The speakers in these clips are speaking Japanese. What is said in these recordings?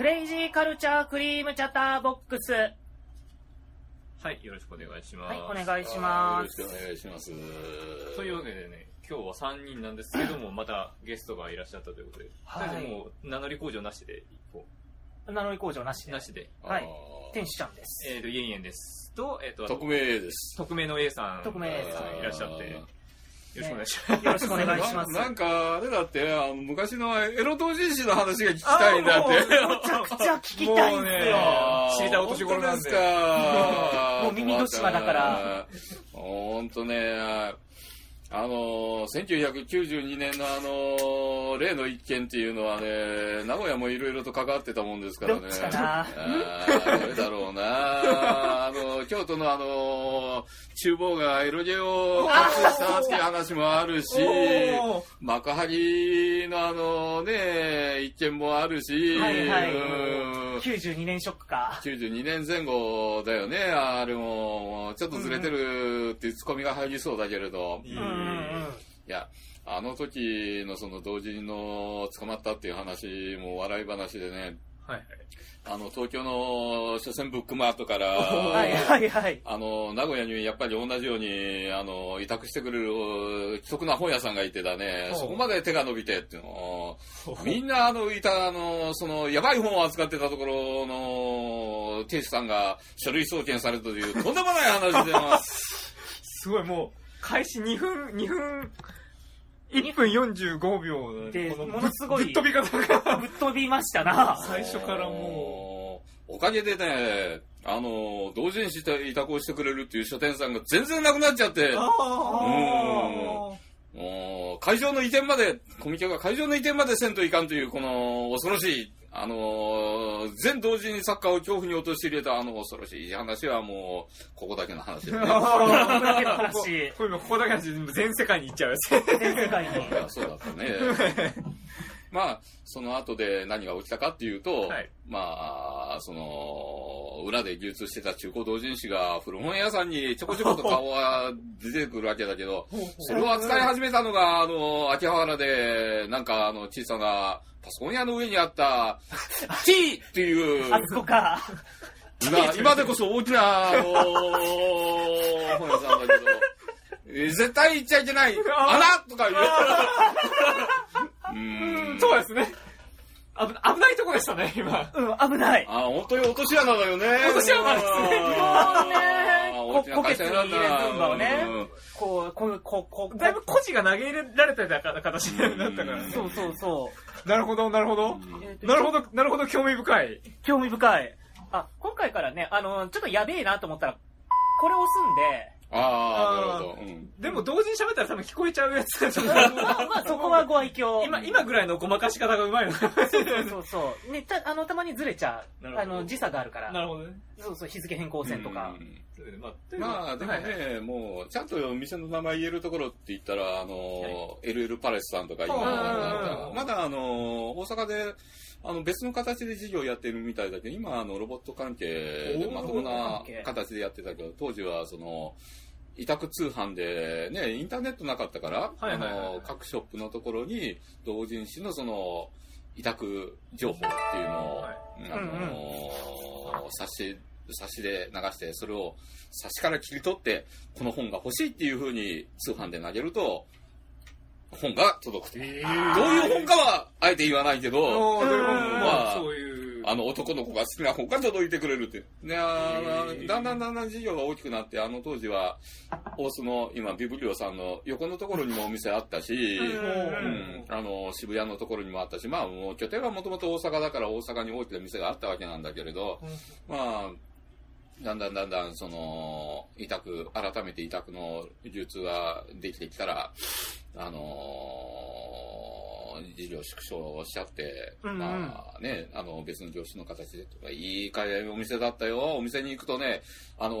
クレイジーカルチャークリームチャッターボックス。ははい、よろしくお願いします。い、お願いします。よろしくお願いします。というわけでね、今日は3人なんですけども、またゲストがいらっしゃったということで、はいとりあえずもう名乗り口上なしでいこ名乗り口上なしう。でな。しで。はい天使ちゃんです。えっ、と、イエンイエンです。と、えっ、と、あと匿名です。匿名の A さん。匿名 A さんいらっしゃって、よろしくお願いします。よろしくお願いします。ななんか、あれだって、あの昔のエロ同人誌の話が聞きたいんだって。めちゃくちゃ聞きたいんですよ。知りたいお年頃なんで本当ですか。もう耳の島だから。ほんとね、あの、1992年のあの、例の一件っていうのはね、名古屋もいろいろと関わってたもんですからね。どっちかな？あだろうな。京都のあの、厨房がエロゲを発注したっていう話もあるし、幕張のあのね、一件もあるし、はいはい。うん。92年ショックか。92年前後だよね、あれも、ちょっとずれてるっていうツッコミが入りそうだけれど。いや、あの時のその同時の捕まったっていう話も笑い話でね、はいはい。あの、東京の所詮ブックマートから、はいはいはい。あの、名古屋にやっぱり同じように、あの、委託してくれる、既得な本屋さんがいてだね、そこまで手が伸びてっていうのを、みんなあの、いた、あの、その、やばい本を扱ってたところの、亭主さんが書類送検されたという、とんでもない話でます。すごい、もう、開始2分、2分、1分45秒でこのものすごいぶっ飛び方が、ぶっ飛びましたな。最初からもう。おかげでね、あの、同人誌委託をしてくれるっていう書店さんが全然なくなっちゃって、あもう会場の移転まで、コミケが会場の移転までせんといかんという、この恐ろしい、あのー全同時にサッカーを恐怖に陥れたあの恐ろしい話はもう、ここだけの話だね。ここだけの話、これ今ここだけの話全世界に行っちゃうやつ。全世界に。いやそうだったね。まあ、その後で何が起きたかっていうと、はいまあ、その、裏で流通してた中古同人誌が古本屋さんにちょこちょこと顔が出てくるわけだけど、それを扱い始めたのが、あの、秋葉原で、なんか、あの、小さなパソコン屋の上にあった、T っていう、あそこか。今今でこそ大きな、あの本屋さんだけど、えー絶対言っちゃいけない、穴とか言う。うーんそうですね。危危ないとこでしたね、今。うん、危ない。あ、本当に落とし穴だよね。落とし穴ですねあーねここけつに入れるんだわねうんこう、こう、こう、こう、だいぶ孤児が投げ入れられてた形になったからね。そうそうそう。なるほど、なるほど。なるほど、なるほど、興味深い。興味深い。あ、今回からね、あの、ちょっとやべえなと思ったら、これ押すんで、ああ、なるほど。うんでも同時に喋ったら多分聞こえちゃうやつだと思うまあ そこはご愛嬌。今、今ぐらいのごまかし方がうまいの。そうそうそう。ね、た、あの、たまにずれちゃう。あの、時差があるから。なるほどね。そうそう、日付変更線とか。うんまあ、まあ、でもはいはいね、もう、ちゃんと店の名前言えるところって言ったら、あの、LL パレスさんとか今、まだあの、大阪で、あの、別の形で事業やってるみたいだけど、今、あの、ロボット関係でまともな形でやってたけど、当時は、その、委託通販で、ね、インターネットなかったから、はいはいはいあの、各ショップのところに、同人誌のその、委託情報っていうのを、はいあの冊子、冊子で流して、それを冊子から切り取って、この本が欲しいっていう風に通販で投げると、本が届くと。えどういう本かは、あえて言わないけど、おーでもうんまあ、そういう。あの男の子が好きな本が届いてくれるって。ね、あだんだんだんだん事業が大きくなって、あの当時は、大須の今、ビブリオさんの横のところにもお店あったし、うん。うん。あの、渋谷のところにもあったし、まあ、もう拠点はもともと大阪だから大阪に大きな店があったわけなんだけれど、まあ、だんだんだんだん、その、委託、改めて委託の流通ができてきたら、あのー事業縮小しちゃって、うんうんまあね、あの、別の業種の形でとか、いい会お店だったよ。お店に行くとね、あのー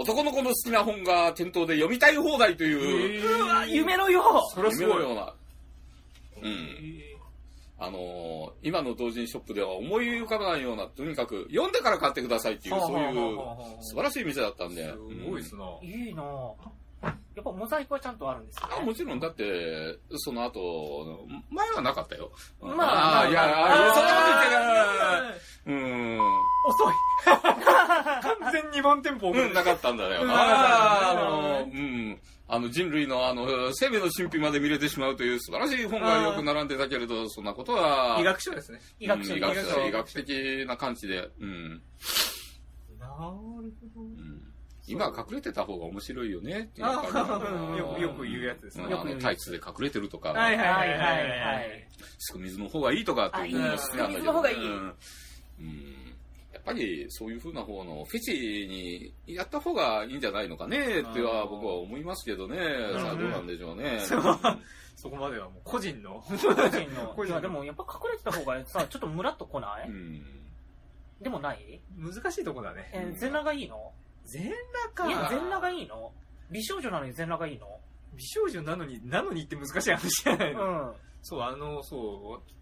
男の子の好きな本が店頭で読みたい放題という、うわ、夢のよそれはすごい夢のような、うん。あのー今の同人ショップでは思い浮かばないような、とにかく読んでから買ってくださいっていう、そういう素晴らしい店だったんで。すごいですな。いいなぁやっぱモザイクはちゃんとあるんですよ、ね。あもちろん、だって、その後、前はなかったよ。まああーいや、まあそんなこと言ってないうん。遅い完全にワンテンポ遅れうん、なかったんだよ。うんああ、あの、うん。あの人類のあの生命の神秘まで見れてしまうという素晴らしい本がよく並んでたけれど、そんなことは。医学書ですね。医学書うん医学書医学的な感じで。うん。なるほど。うん今は隠れてた方が面白いよねっていうあ感じー。よくよく言うやつですね。うん。あのタイツで隠れてるとか、はいはいはいはい。ははいいはいすく水の方がいいとかっていうのも好きなんだけど、あいい水の方がいい。やっぱりそういう風な方のフェチにやった方がいいんじゃないのかねっては僕は思いますけどね。さあどうなんでしょうね。そこまではもう個人の。個人の。個人でもやっぱ隠れてた方がさ、ちょっとムラっと来ない、うん。でもない？難しいとこだね。えー全裸がいいの？全裸か。いや、全裸がいいの？美少女なのに全裸がいいの？美少女なのに、なのにって難しい話じゃないうの。ん。そう、あの、そう、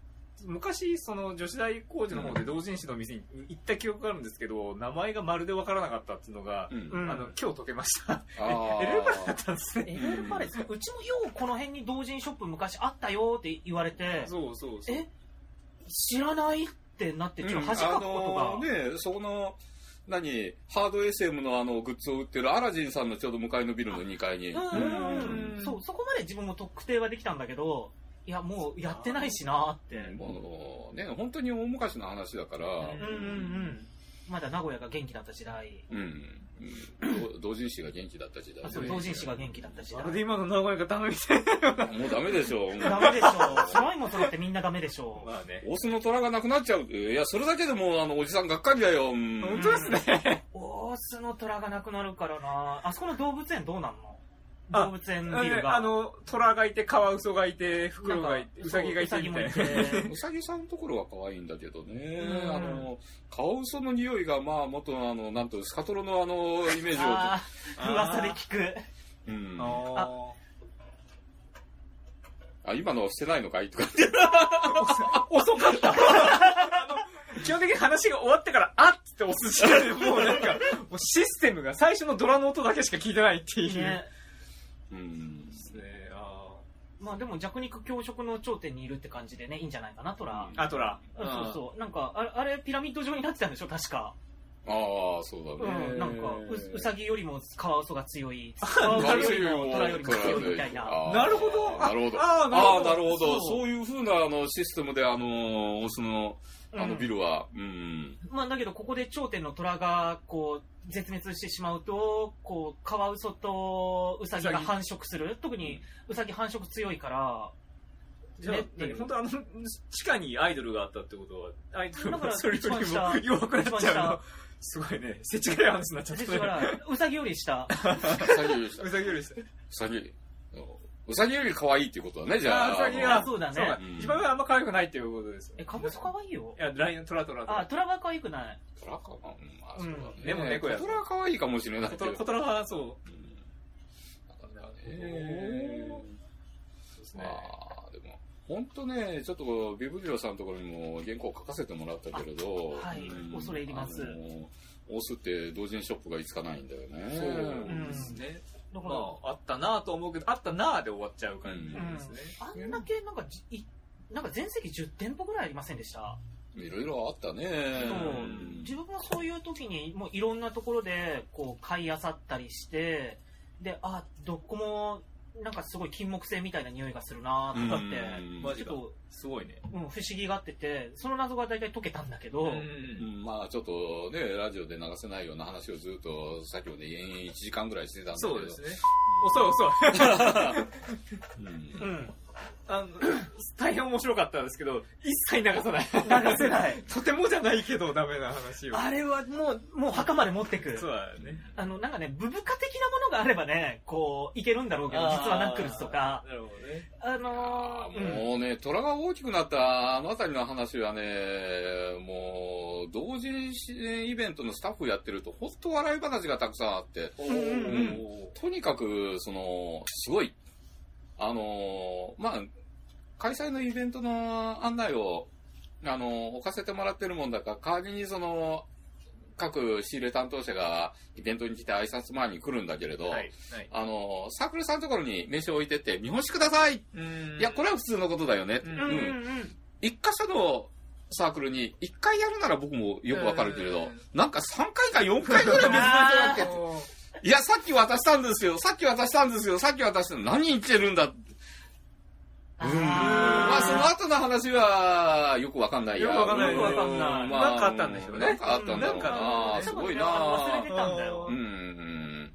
昔、その、女子大工事の方で同人誌の店に行った記憶があるんですけど、名前がまるでわからなかったっていうのが、うんうんあの、今日解けました。エレベーターだったんですね。エレパレスうちもようこの辺に同人ショップ昔あったよって言われて、そうそうそう。え？知らない？ってなって、ちょっと恥かくことが。あのね、その、何、ハード SM のあのグッズを売ってるアラジンさんのちょうど向かいのビルの2階に。そう、そこまで自分も特定はできたんだけど、いや、もうやってないしなって。もうね、本当に大昔の話だから、うんうんうんうん。まだ名古屋が元気だった時代。うん。うん同人誌が元気だった時代あ、そう、ね同人誌が元気だった時代まる。で今の名古屋がダメみたいな。もうダメでしょ。ダメでしょ。揃いも揃ってみんなダメでしょ。まあね。オスの虎がなくなっちゃう。いや、それだけでもう、あの、おじさんがっかりだよ。うん本当ですね。オスの虎がなくなるからな。あそこの動物園どうなんの？あ動物園ビあルが。あの、虎がいて、カワウソがいて、フクロウがいて、ウサギがいてみたいな。ウサギもいてうさぎさんのところは可愛いんだけどね。うんあの、カワウソの匂いが、まあ、元のあの、なんと、スカトロのあの、イメージを。噂で聞く。うん。ああ、今のはしてないのかいとかって。ー遅かった。基本的に話が終わってから、あっつって押すしかもうなんか、もうシステムが最初のドラの音だけしか聞いてないっていう。ね。うん。ですね。あまあでも弱肉強食の頂点にいるって感じでね、いいんじゃないかな、トラ。ーあ、トラ。そうそう。なんか、あれ、あれピラミッド状になってたんでしょ、確か。ああ、そうだうね。ん。なんか、ううさぎよりもカワウソが強い。カあワウソよりよもトラよりも強いみたいな。なるほどなるほど。ああー、なるほど。そういうふうなあのシステムで、あの、オスの、あのうんビルは、うん。まあだけど、ここで頂点の虎が、こう、絶滅してしまうと、こう、カワウソとウサギが繁殖する。特に、ウサギ繁殖強いから、じゃあ本当あの、地下にアイドルがあったってことは、アイドルがそれよりも弱くなっちゃうの。すごいね。せちがい話になっちゃったね。ですから、ウサギより下。うさぎよりしたう。さぎよりした。うさぎ。うさぎより可愛いっていうことだね、じゃあ。あ、うさぎあが、そうだねかうん一番上はあんま可愛くないっていうことですよ。え、カワウソ可愛いよい。や、ライオン、トラトラ。あ、トラが可愛くない。トラかなうん、まあ、そうだね。うんでも猫やトラは可愛いかもしれないけど。コトラはそう。うんなかなかね。そうですまね。本当ね、ちょっとビブリオさんのところにも原稿を書かせてもらったけれど、あはいうん恐れ入りますあの大須って同人ショップがいつかないんだよね。そううんですね。だから、まあ、あったなぁと思うけど、あったなぁで終わっちゃう感じですね。あんだけなんかじ、いなんか全席10店舗ぐらいありませんでした？いろいろあったね。自分はそういう時にもういろんなところでこう買い漁ったりしてであどこもなんかすごい金木犀みたいな匂いがするなとかってうんマジかちょっと、すごいね。うん、不思議がっててその謎が大体解けたんだけど、うんうんまあちょっとね、ラジオで流せないような話をずっと先ほど延々1時間ぐらいしてたんだけど。そうですね。遅い遅い。うんうん、あの、大変面白かったんですけど、一切流さない。流せない とてもじゃないけどダメな話を。あれはもうもう墓まで持ってくそうだよね。あのなんかねブブカ的なものがあればねこういけるんだろうけど実はナックルズとかなるほどね。あのーうんもうね、虎が大きくなったあの辺りの話はね、もう、同人誌イベントのスタッフやってると、ほんと笑い話がたくさんあって、おうんうんーとにかく、その、すごい、あの、まあ、開催のイベントの案内を、あの、置かせてもらってるもんだから、代わりにその、各仕入れ担当者がイベントに来て挨拶前に来るんだけれど、はい。はい。あの、サークルさんのところに名刺を置いてって、見本しくださいうんいや、これは普通のことだよね。うんうんうんうん一箇所のサークルに1回やるなら僕もよくわかるけれどうん、なんか3回か4回ぐらい別の人が来て、いや、さっき渡したんですよ、さっき渡したんですよ、さっき渡したの。何言ってるんだ。うん。まあ、その後の話は、よくわかんないや。よくわかんない。よくわかんない。うん。なんかあったんでしょうね。なんかあったんだろうなんかな。ねすごいな。忘れてたんだよ。うんうん。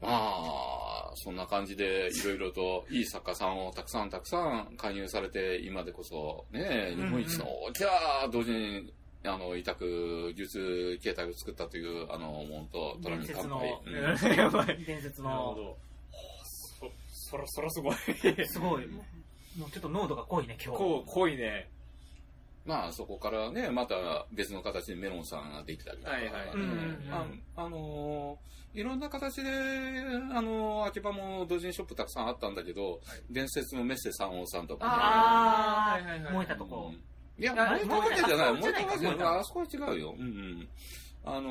まあ、そんな感じで、いろいろといい作家さんをたくさんたくさん加入されて、今でこそ、ね、日本一の大きな同時に、あの、委託、術形態を作ったという、あの、もんと、トラミ乾杯。うんやばい。伝説なるほの、ど。そ、そら、そらすごい。すごい。もうちょっと濃度が濃いね、今日。こう、濃いね。まあ、そこからね、また別の形でメロンさんができたりとか、はいはいうんうんうんああのーいろんな形で、あのー秋葉も同人ショップたくさんあったんだけど、伝説のメッセ三王さんとかね、あはいはいはいー、燃えたとこ。いや、あ燃えたわけじゃない。燃えた燃えたわけじゃない。あそこは違うよ。うんうん。あの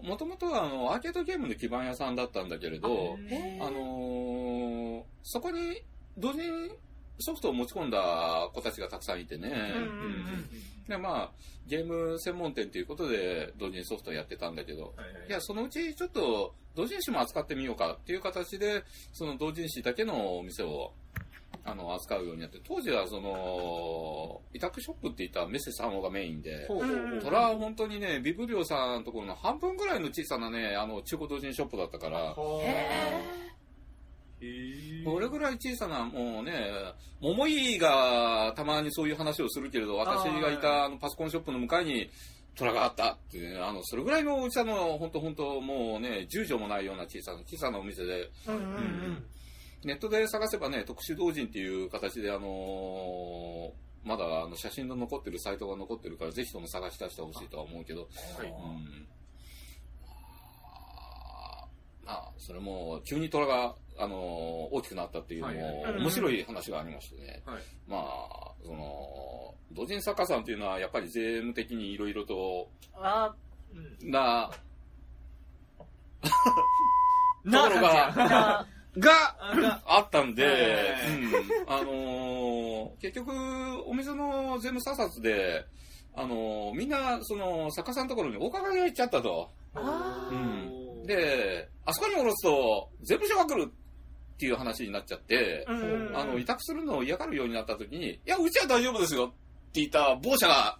ー、もともとはあの、アーケードゲームの基盤屋さんだったんだけれど、へーあのーそこに同人ソフトを持ち込んだ子たちがたくさんいてね。で、まあ、ゲーム専門店ということで同人ソフトをやってたんだけど、いや、そのうちちょっと同人誌も扱ってみようかっていう形で、その同人誌だけのお店を、あの、扱うようになって、当時はその、委託ショップって言ったらメッセ三王がメインで、ほうほうほう。トラは本当にね、ビブリオさんのところの半分ぐらいの小さなね、あの、中古同人ショップだったから、これぐらい小さな、もうね、桃井がたまにそういう話をするけれど、私がいたあのパソコンショップの向かいに虎があったっていうね、あの、それぐらいの大きさの、本当本当もうね、10畳もないような小さな、小さなお店で、うん。うんうん。ネットで探せばね、特殊同人っていう形で、あのーまだあの写真の残ってるサイトが残ってるから、ぜひとも探し出してほしいとは思うけど、はい。うん。まあ、それも、急に虎が、あのー大きくなったっていうのも、面白い話がありましてね。はい。まあ、その、同人作家さんっていうのは、やっぱり税務的にいろいろと、あな、な ところが、が、あったんで、あのー結局、お店の税務査察で、あのーみんな、その、作家さんのところにお伺いが行っちゃったと。うん。で、あそこに下ろすと、税務署が来るっていう話になっちゃって、あの、委託するのを嫌がるようになった時に、いや、うちは大丈夫ですよって言った某社が、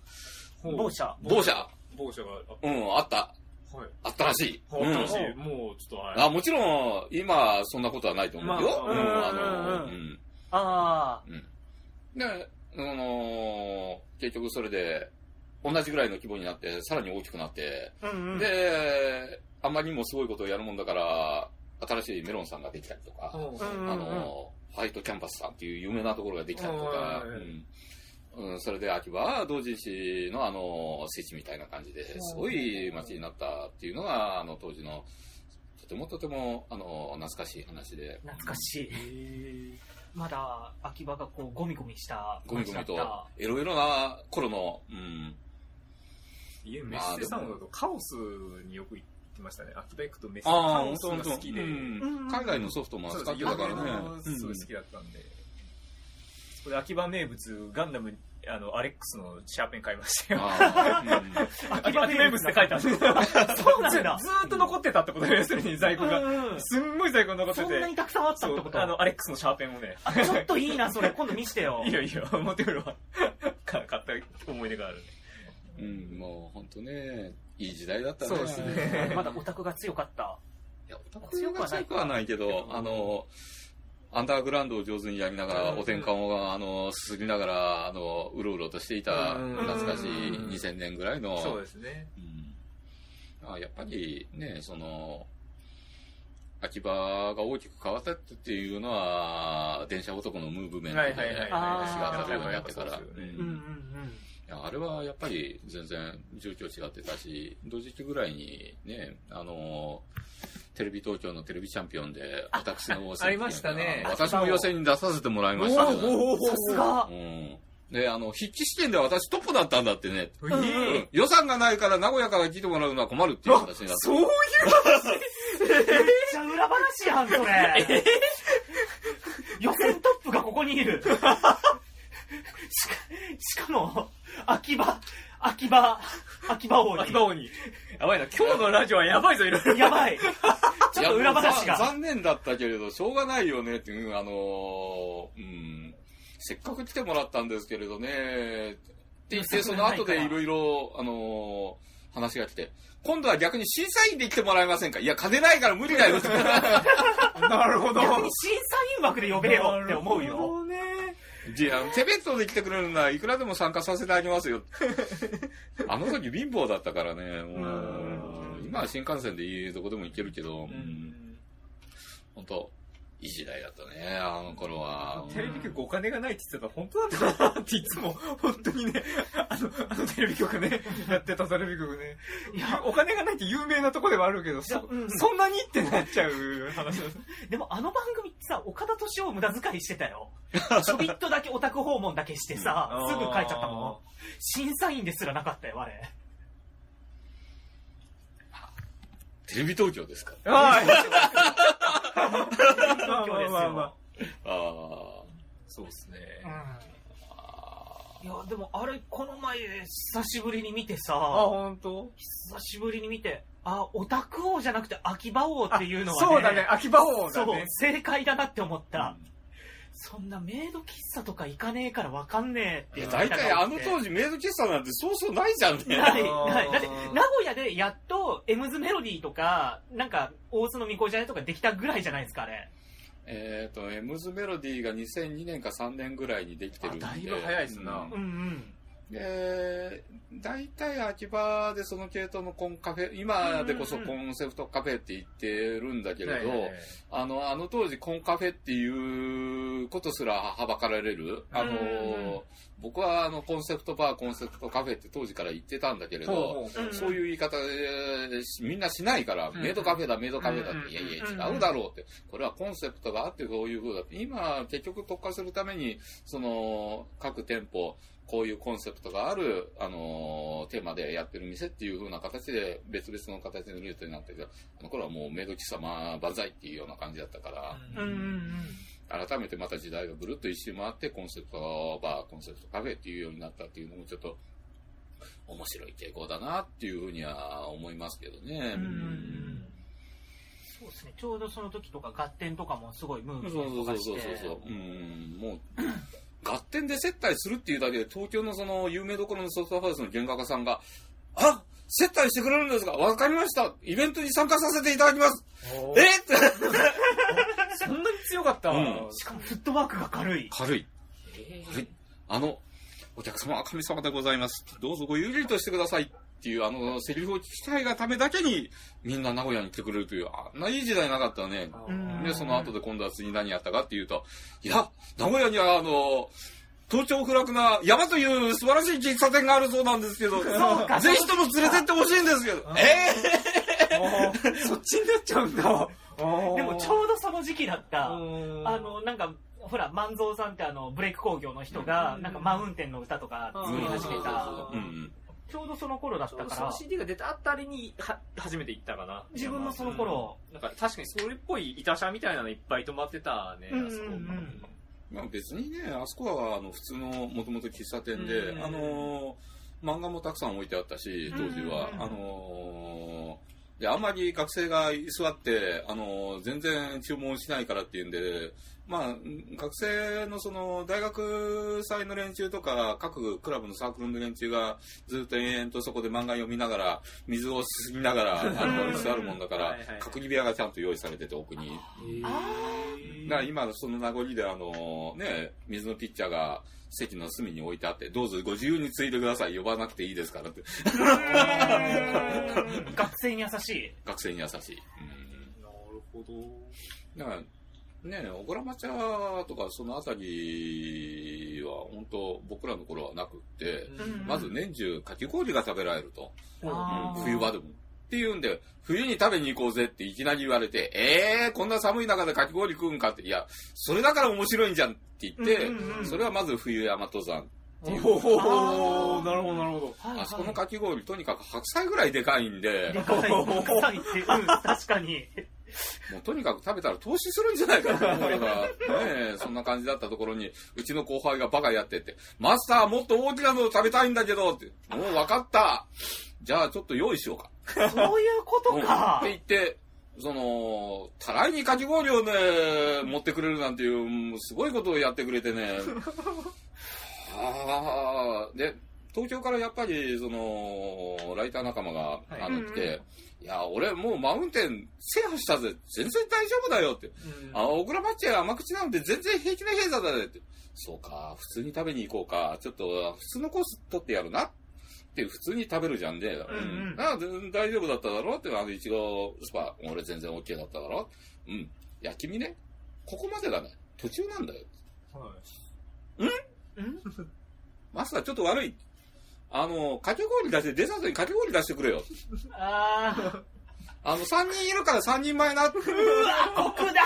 某社。某社、某社が、うん、あった、はい。あったらしい。はうん新しい。もう、ちょっと、はい。あもちろん、今、そんなことはないと思うよ。まあうん、あの、うんうんうんうん。あうん。で、あの結局それで、同じぐらいの規模になって、さらに大きくなって、あ。うんうん。で、あまりにもすごいことをやるもんだから、新しいメロンさんができたりとか、ほううんあの、ホワイトキャンパスさんっていう有名なところができたりとか、うんうんうん、それで秋葉は同人誌のあの、聖地みたいな感じで、すごい街になったっていうのが、あの、当時の、とてもとても、あの、懐かしい話で、懐かしい。へまだ、秋葉がこう、ゴミゴミしたゴミゴミとエロエロな頃の、うん、ー家、メッセサウンドだとカオスによく行ってましたね。秋葉行くとメッセああ、カオス本当本当が好きで。うんうん海外のソフトもそう扱ってたからね。うんすごい好きだったんで。そこで秋葉名物、ガンダム、あの、アレックスのシャーペン買いましたよ。あー 秋葉名物って書いてある。そうなんだず ずーっと残ってたってことで、要するに在庫が。うんうんすんごい在庫残ってそんなてに。たくさんあったってこと？あの、アレックスのシャーペンもね。あちょっといいな、それ。今度見してよい。いよいいよ、持ってくるわ。か買った思い出があるね。うん、もう本当ね、いい時代だったね。そうですねまだオタクが強かった。いや、オタクが強くはないけど、あの、アンダーグラウンドを上手にやりながら、うん。お天下を、あの、すすりながら、あの、うろうろとしていた、うん。懐かしいうん。2000年ぐらいの、そうですね。うん。あやっぱりね、その、秋葉が大きく変わったっていうのは、電車男のムーブメントではいはいはい話があったようにやっぱなってから。あれはやっぱり全然状況違ってたし、同時期ぐらいにね、あの、テレビ東京のテレビチャンピオンで、私のありましたね私も予選に出させてもらいましたけど、さすが。うん。で、あの、筆記試験で私トップだったんだってね。えうんうん予算がないから名古屋から来てもらうのは困るっていう話になって。そういうめっちゃ裏話やん、それ。予選トップがここにいる。しか、しかも、秋葉、秋葉、秋葉王に。秋葉王に。やばいな、今日のラジオはやばいぞ、いろいろ。やばい。ちょっと裏話が。残念だったけれど、しょうがないよねっていう、あのーうん、せっかく来てもらったんですけれどね、って言って、その後でいろいろ、あのー話が来て、今度は逆に審査員で来てもらえませんか？いや、金ないから無理だよ。なるほど。逆に審査員枠で呼べよって思うよ。なるほどね。じゃあ、手弁当で来てくれるならいくらでも参加させてあげますよ。あの時貧乏だったからね、もう、今は新幹線でいいどこでも行けるけど、うん。本当いい時代だったね、あの頃は。テレビ局お金がないって言ってたら本当なんだなっていつも、本当にね、あの、あのテレビ局ね、やってたテレビ局ね。いや、お金がないって有名なとこではあるけど、そ、うんそんなにってなっちゃう話だでもあの番組ってさ、岡田敏夫無駄遣いしてたよ。ちょびっとだけオタク訪問だけしてさ、すぐ帰っちゃったもん。審査員ですらなかったよ、あれ。テレビ東京ですか？はい。東京ですよ。まあまあまああそうですね。いや、でもあれ、この前、久しぶりに見てあ、さ、本当久しぶりに見て、あ、オタク王じゃなくて秋葉王っていうのはね、そうだね、秋葉王そう。正解だなって思っあた。。そんなメイド喫茶とか行かねえからわかんねえっていや、いう大体あの時当時メイド喫茶なんてそうそうないじゃんね。ない、ない。だって、名古屋でやっと、エムズメロディーとか、なんか、大津のみこじゃねとかできたぐらいじゃないですか、あれ。えっと、エムズメロディーが2002年か3年ぐらいにできてるんで。あだいぶ早いっすなうんうんうん。で、大体秋葉でその系統のコンカフェ、今でこそコンセプトカフェって言ってるんだけれど、あの、あの当時コンカフェっていうことすらはばかられる。あうんの、僕はあのコンセプトバー、コンセプトカフェって当時から言ってたんだけれど、そういう言い方みんなしないから、んメイドカフェだ、メイドカフェだうんって、いやいや、うん違うだろうって、これはコンセプトがあってそういう風だって、今、結局特化するために、その、各店舗、こういうコンセプトがある、あのーテーマでやってる店っていう風な形で、別々の形のルートになってるけど、あの頃はもうメイド喫茶、まあ、万歳っていうような感じだったから、うんうんうん。改めてまた時代がぐるっと一周回って、コンセプトバー、コンセプトカフェっていうようになったっていうのもちょっと、面白い傾向だなっていうふうには思いますけどね。そうですね、ちょうどその時とか、合点とかもすごいムーブそうそうそうそうそう。うん、もう、合点で接待するっていうだけで、東京のその有名どころのソフトハウスの原画家さんが、あ接待してくれるんですか？わかりました。イベントに参加させていただきます。え？って。そんなに強かった、うん。しかもフットワークが軽い。軽い。えはい。あの、お客様は神様でございます。どうぞご有利としてくださいっていう、あの、セリフを聞きたいがためだけに、みんな名古屋に来てくれるという、あんないい時代なかったね。うん。で、その後で今度は次何やったかっていうと、いや、名古屋にはあの、東京不落な山という素晴らしい喫茶店があるそうなんですけど、そうか。ぜひとも連れてってほしいんですけど、えおー。そっちになっちゃうんだ。でもちょうどその時期だった。ああの、なんか、ほら、万蔵さんってあの、ブレイク工業の人が、うん。なんか、マウンテンの歌とか作り始めた。うんちょうどその頃だったかそのら、CD が出たあたりには初めて行ったかな。自分もその頃、なんか確かにそれっぽい板車みたいなのいっぱい止まってたね、うんあそこ。うんうんまあ別にね、あそこはあの普通のもともと喫茶店で、うんあのー漫画もたくさん置いてあったし、当時は。うんあのーで、あんまり学生が居座って、あのー全然注文しないからっていうんで、まあ、学生のその大学祭の連中とか、各クラブのサークルの連中がずっと延々とそこで漫画読みながら、水を進みながら、あの、座るもんだから角切り屋がちゃんと用意されてて奥に。だから今、その名残で、あのね、水のピッチャーが席の隅に置いてあって、どうぞご自由についてください、呼ばなくていいですからって、学生に優しい。学生に優しい。なるほど。うん、だから、ね、小倉抹茶とかそのあたりは、本当僕らの頃はなくって、うんまず年中かき氷が食べられると。あー冬場でも。っていうんで、冬に食べに行こうぜっていきなり言われて、えー、こんな寒い中でかき氷食うんかって、いや、それだから面白いんじゃんって言って、うんうんうんそれはまず冬山登山。おあーおなるほど、なるほど。はいはいあそこのかき氷、とにかく白菜ぐらいでかいんでで、かい、たくさん言って、うん、確かに。もうとにかく食べたら投資するんじゃないかと思うから、ねえ、そんな感じだったところに、うちの後輩がバカやってって、マスターもっと大きなのを食べたいんだけどって、もう分かった。じゃあちょっと用意しようか。そういうことかって。言って、その、たらいにかき氷をね、持ってくれるなんていう、もうすごいことをやってくれてね。ああ、で、東京からやっぱり、その、ライター仲間が、はいあの、来て、うんいや、俺もうマウンテン制覇したぜ。全然大丈夫だよって。あ、小倉バッチは甘口なんで全然平気な平座だねって。そうか、普通に食べに行こうか。ちょっと、普通のコース取ってやるな。って普通に食べるじゃんで、うんうんあ全然大丈夫だっただろって、あの、いちごスパ、俺全然 OK だっただろうん。いや、君ね、ここまでだね。途中なんだよ。はいうん？マスターちょっと悪い。あの、かき氷出して、デザートにかき氷出してくれよ。ああ、あの、3人いるから3人前な。コクだ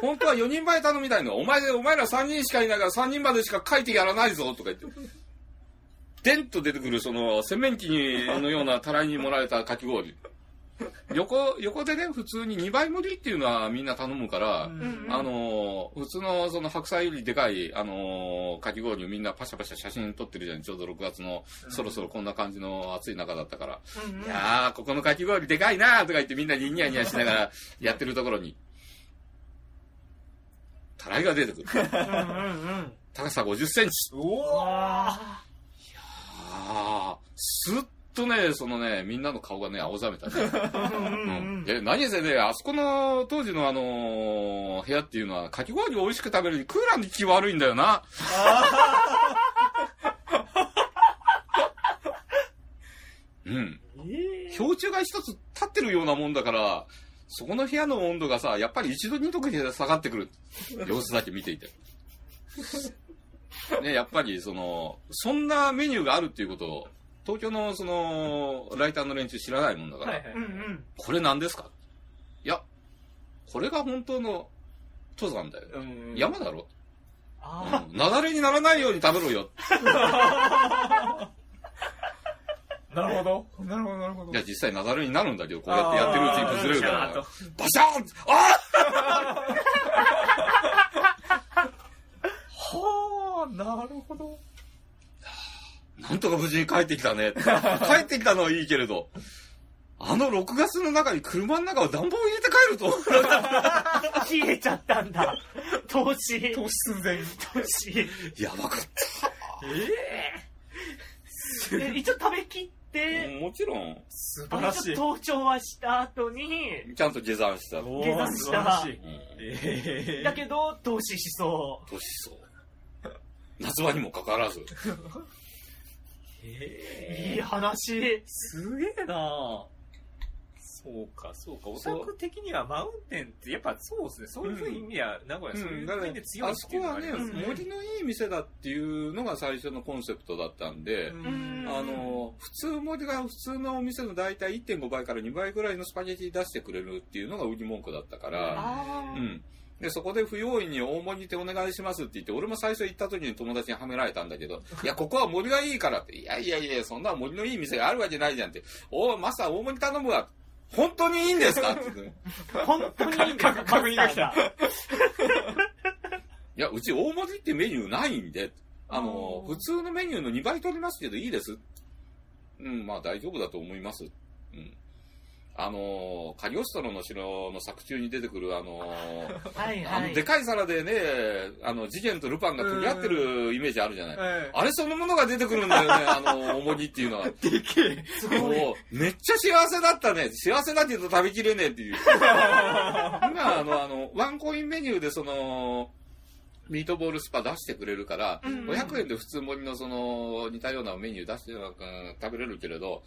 本当は4人前頼みたいの。お前で、お前ら3人しかいないから3人までしか書いてやらないぞ、とか言って。でんと出てくる、その、洗面器のようなたらいに盛られたかき氷。横、横でね、普通に2倍盛りっていうのはみんな頼むから、うんあのー普通のその白菜よりでかい、あのーかき氷をみんなパシャパシャ写真撮ってるじゃん。ちょうど6月の、そろそろこんな感じの暑い中だったから。うんうんいやー、ここのかき氷でかいなーとか言ってみんなにニヤニヤしながら やってるところに、たらいが出てくる。うんうんうん高さ50センチ。おおわあー、すっとね、そのね、みんなの顔がね、青ざめたね。ーうんうんううんん。で、何せね、あそこの当時のあのー部屋っていうのは、かき氷を美味しく食べるにクーラーに気悪いんだよな。うん。え氷柱が一つ立ってるようなもんだから、そこの部屋の温度がさ、やっぱり一度二度で下がってくる。様子だけ見ていて。ね、やっぱりその、そんなメニューがあるっていうことを、東京のその、ライターの連中知らないもんだから、はいはいうんうんこれ何ですか？いや、これが本当の登山だよ。うん山だろあうん。雪崩にならないように食べろよ。なるほど。なるほど、なるほど。いや、実際雪崩になるんだけど、こうやってやってるうちに崩れるから。バシャーンあ はあ、なるほど。なんとか無事に帰ってきたね。帰ってきたのはいいけれど、あの6月の中に車の中を暖房入れて帰ると。あ冷えちゃったんだ投資投資寸前。投資やばかっええ一応食べきった。てもちろん、素あ晴らしい。登頂はした後にちゃんと下山した。お下山ーしたええだけど投資しそ年そう。夏場にもかかわらず。いい話。すげえな。そうか、そうか。オタク的にはマウンテンって、やっぱそうですね。そういう意味は、名古屋そういうだから面で強いあそっていうのがこはね、ありますね。森のいい店だっていうのが最初のコンセプトだったんで、ん。あの、普通森が普通のお店の大体1.5倍から2倍ぐらいのスパゲティ出してくれるっていうのが売り文句だったから、あー。うん。で、そこで不用意に大盛りでお願いしますって言って、俺も最初行った時に友達にはめられたんだけど、いや、ここは森がいいからって、いやいやいや、そんな森のいい店があるわけないじゃんって、おマスター大盛り頼むわ。本当にいいんですかって言って。本当にいいんです確確認が来たいや、うち大盛りってメニューないんで、あの、普通のメニューの2倍取りますけどいいです。うん、まあ大丈夫だと思います。うん。あの、カリオストロの城の作中に出てくる、あの、はいはいあのでかい皿でね、あの、次元とルパンが取り合ってるイメージあるじゃない。えあれそのものが出てくるんだよね、あの、重りっていうのは。えでけえ。すごいもう、めっちゃ幸せだったね。幸せだけど食べきれねえっていう。今、あの、あの、ワンコインメニューでその、ミートボールスパ出してくれるから、うんうん500円で普通盛りのその、似たようなメニュー出してなんか食べれるけれど、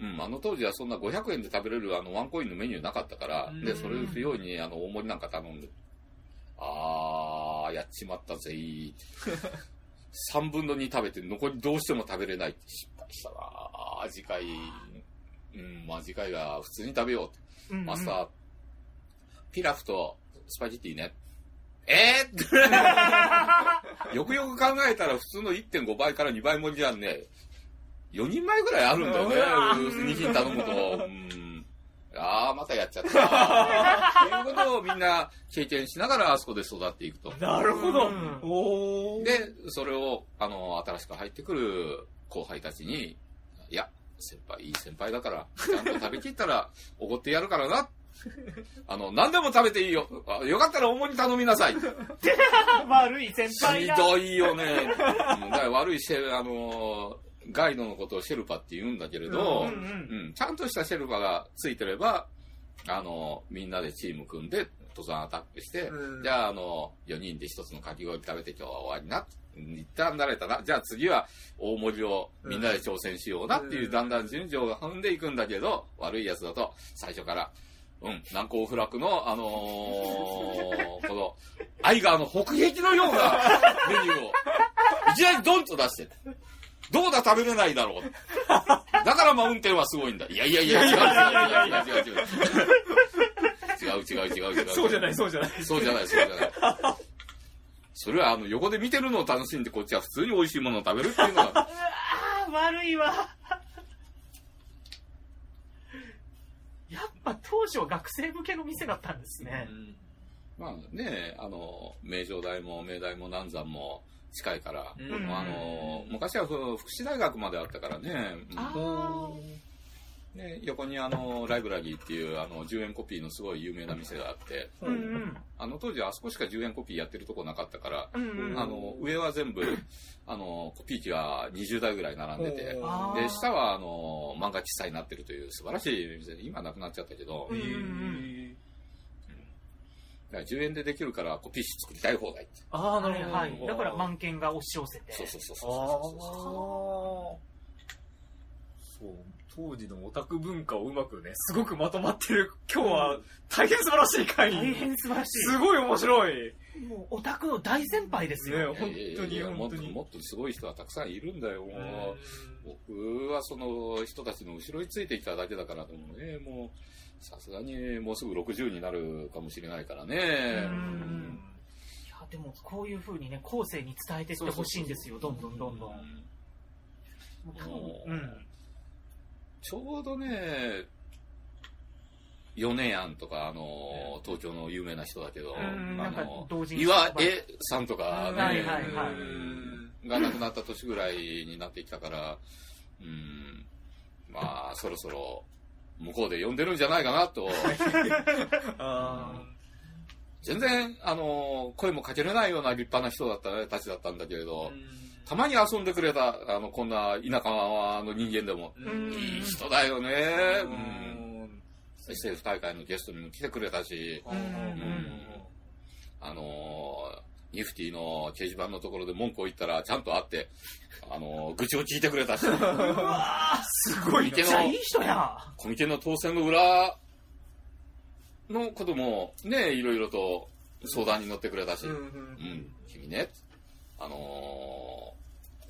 うん、あの当時はそんな500円で食べれるあのワンコインのメニューなかったから、うんで、それを不用意にあの大盛りなんか頼んで、あー、やっちまったぜーって。3 分の2食べて残りどうしても食べれないって失敗したなー次回、うん、まあ次回は普通に食べようって。うんうん朝、ピラフとスパゲティね。えー、よくよく考えたら普通の1.5倍から2倍盛りじゃんね。4人前ぐらいあるんだよねうわ。2品頼むと。うんああ、またやっちゃった。っていうことをみんな経験しながらあそこで育っていくと。なるほど。で、それを、あの、新しく入ってくる後輩たちに、いや、先輩、いい先輩だから、ちゃんと食べきったら、おごってやるからな。あの、何でも食べていいよ。あよかったら重に頼みなさい。悪い先輩ひだ。どいよね。うんだから 悪いシェル、あの、ガイドのことをシェルパって言うんだけれど、うんううんん、ちゃんとしたシェルパがついてれば、あの、みんなでチーム組んで登山アタックして、うんじゃあ、あの、4人で一つのかき氷食べて今日は終わりな。一旦慣れたな。じゃあ次は大盛りをみんなで挑戦しようなっていう、うんだんだん順序が踏んでいくんだけど、悪いやつだと最初から、うん、難攻不落の、あのー この、アイガーの北壁のようなメニューを、いきなりドンと出して、どうだ食べれないだろう。だからマウンテンはすごいんだ。いやいやいや、違う違う違う違う違う違う。違う違う違う違う。そうじゃない、そうじゃない。そうじゃない、そうじゃない。それはあの横で見てるのを楽しんでこっちは普通に美味しいものを食べるっていうのが、ああ、悪いわ。やっぱ当初は学生向けの店だったんですね。まあね、あの、名城大も明大も南山も近いから、うん。あの、昔はふ福祉大学まであったからね、うん。あおね横にあの、ライブラリーっていうあの、10円コピーのすごい有名な店があって、ーうんうん。あの当時あそこしか10円コピーやってるとこなかったから、うんうん。あの、上は全部、あの、コピー機が20台ぐらい並んでて、で、下は、あの、漫画喫茶になってるという素晴らしい店で、今なくなっちゃったけど、うんだから10円でできるからコピー機作りたい放題って。ああ、なはいるほど。はい。だから満件が押し寄せて。そうそうそうあそうあ。そう。当時のオタク文化をうまくね、すごくまとまってる。今日は大変素晴らしい回。大変素晴らしすごい面白い。い。もうオタクの大先輩ですよ。ね本当に本当にもっとすごい人はたくさんいるんだよ。もう僕はその人たちの後ろについてきただけだからでもね、もう、さすがにもうすぐ60になるかもしれないからね。ううんいや、でもこういう風にね、後世に伝えていってほしいんですよ。どんどんどんどん。うん。ちょうどね、米安とか、あの、東京の有名な人だけど、あの、岩江さんとかね、が亡くなった年ぐらいになってきたから、うん、まあ、そろそろ、向こうで呼んでるんじゃないかなと、あ全然、あの、声もかけれないような立派な人だった、たちだったんだけれど、ーたまに遊んでくれた、あの、こんな田舎の人間でも、うん。いい人だよね。ううん。ん。SF 大会のゲストにも来てくれたし、うん。あのーニフティの掲示板のところで文句を言ったらちゃんと会って、あのー愚痴を聞いてくれたし、うわすごいめっちゃいい人や。コミケの当選の裏のこともね、いろいろと相談に乗ってくれたし、ううん、ん。君ね、あのー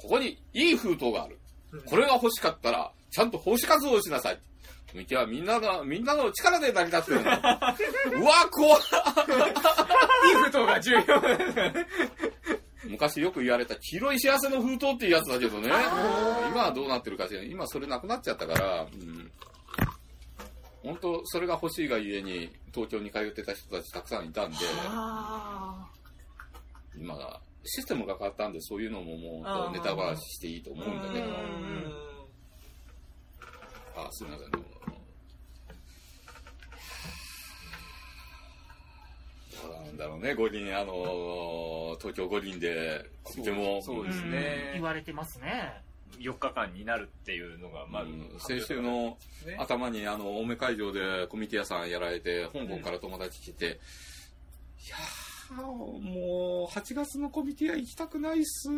ここにいい封筒がある。うんこれが欲しかったら、ちゃんと奉仕活動をしなさい。コミケはみんなの、みんなの力で成り立ってるんだ。うわ、怖っいい封筒が重要。昔よく言われた黄色い幸せの封筒っていうやつだけどね。今はどうなってるかしら今それなくなっちゃったから、うん。本当それが欲しいがゆえに東京に通ってた人たちたくさんいたんで、あ今が、システムが変わったんでそういうのももうネタ話していいと思うんだけど、うんあ、すみません。どうなんだろうね、五輪、あのー東京五輪で、とても、そうーですね。うん。言われてますね。4日間になるっていうのが、まあうん。先週のね。頭にあの青梅会場でコミティアさんやられて香港から友達来て、いやーもう8月のコミティア行きたくないっす。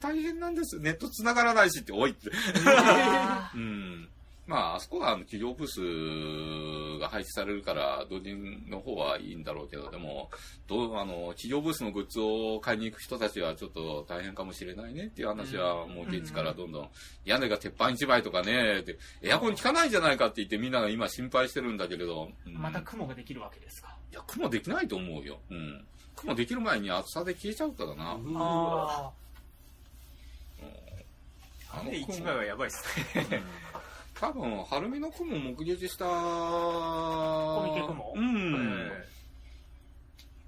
大変なんです。ネット繋がらないしっておいって。あうん。まああそこはあの企業ブースが配置されるから同人の方はいいんだろうけどでもどうあの企業ブースのグッズを買いに行く人たちはちょっと大変かもしれないねっていう話はもう現地からどんどん屋根が鉄板一枚とかねってエアコン効かないんじゃないかって言ってみんなが今心配してるんだけれど、うん。ーまた雲ができるわけですか？いや雲できないと思うよ、うん、雲できる前に暑さで消えちゃうからな、ああの雨一枚はやばいっすね。多分、晴海の雲を目撃した、ココミケ雲？うん。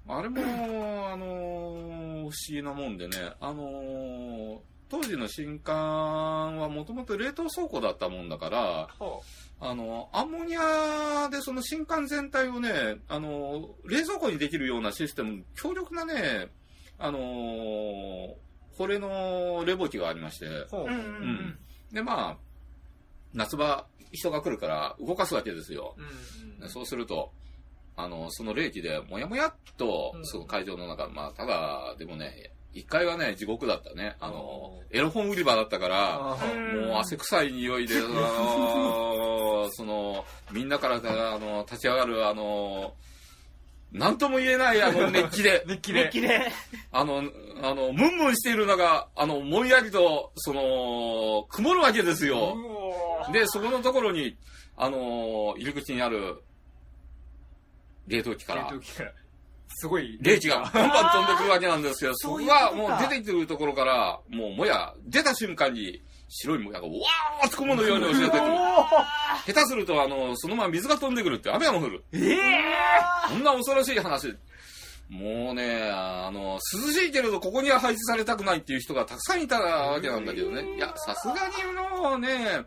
あれも、あのー不思議なもんでね、あのー当時の新刊はもともと冷凍倉庫だったもんだから、ほあの、アンモニアでその新刊全体をね、あの、冷蔵庫にできるようなシステム、強力なね、あのー、これの冷房機がありまして、う。んうんううんん。で、まあ、夏場、人が来るから動かすわけですよ。うん。でそうすると、あの、その冷気でもやもやっとう、ん。その会場の中、まあ、ただ、でもね、一階はね、地獄だったね。あのお、エロ本売り場だったから、もう汗臭い匂いで、あの その、みんなから、あの、立ち上がる、あの、なんとも言えない、あの、熱気で、熱気で。熱気で。あの、あの、ムンムンしている中、あの、もんやりと、その、曇るわけですよ。で、そこのところに、あの、入り口にある、冷凍機から。冷凍、機からすごい冷気がバンバン飛んでくるわけなんですけど、そこがもう出てきてるところから、もうもや、出た瞬間に、白いもやがわーっと雲のように押し寄せてくる。下手すると、あの、そのまま水が飛んでくるって雨が降る。ええこんな恐ろしい話。もうね、あの、涼しいけれどここには配置されたくないっていう人がたくさんいたわけなんだけどね。いや、さすがにもうね、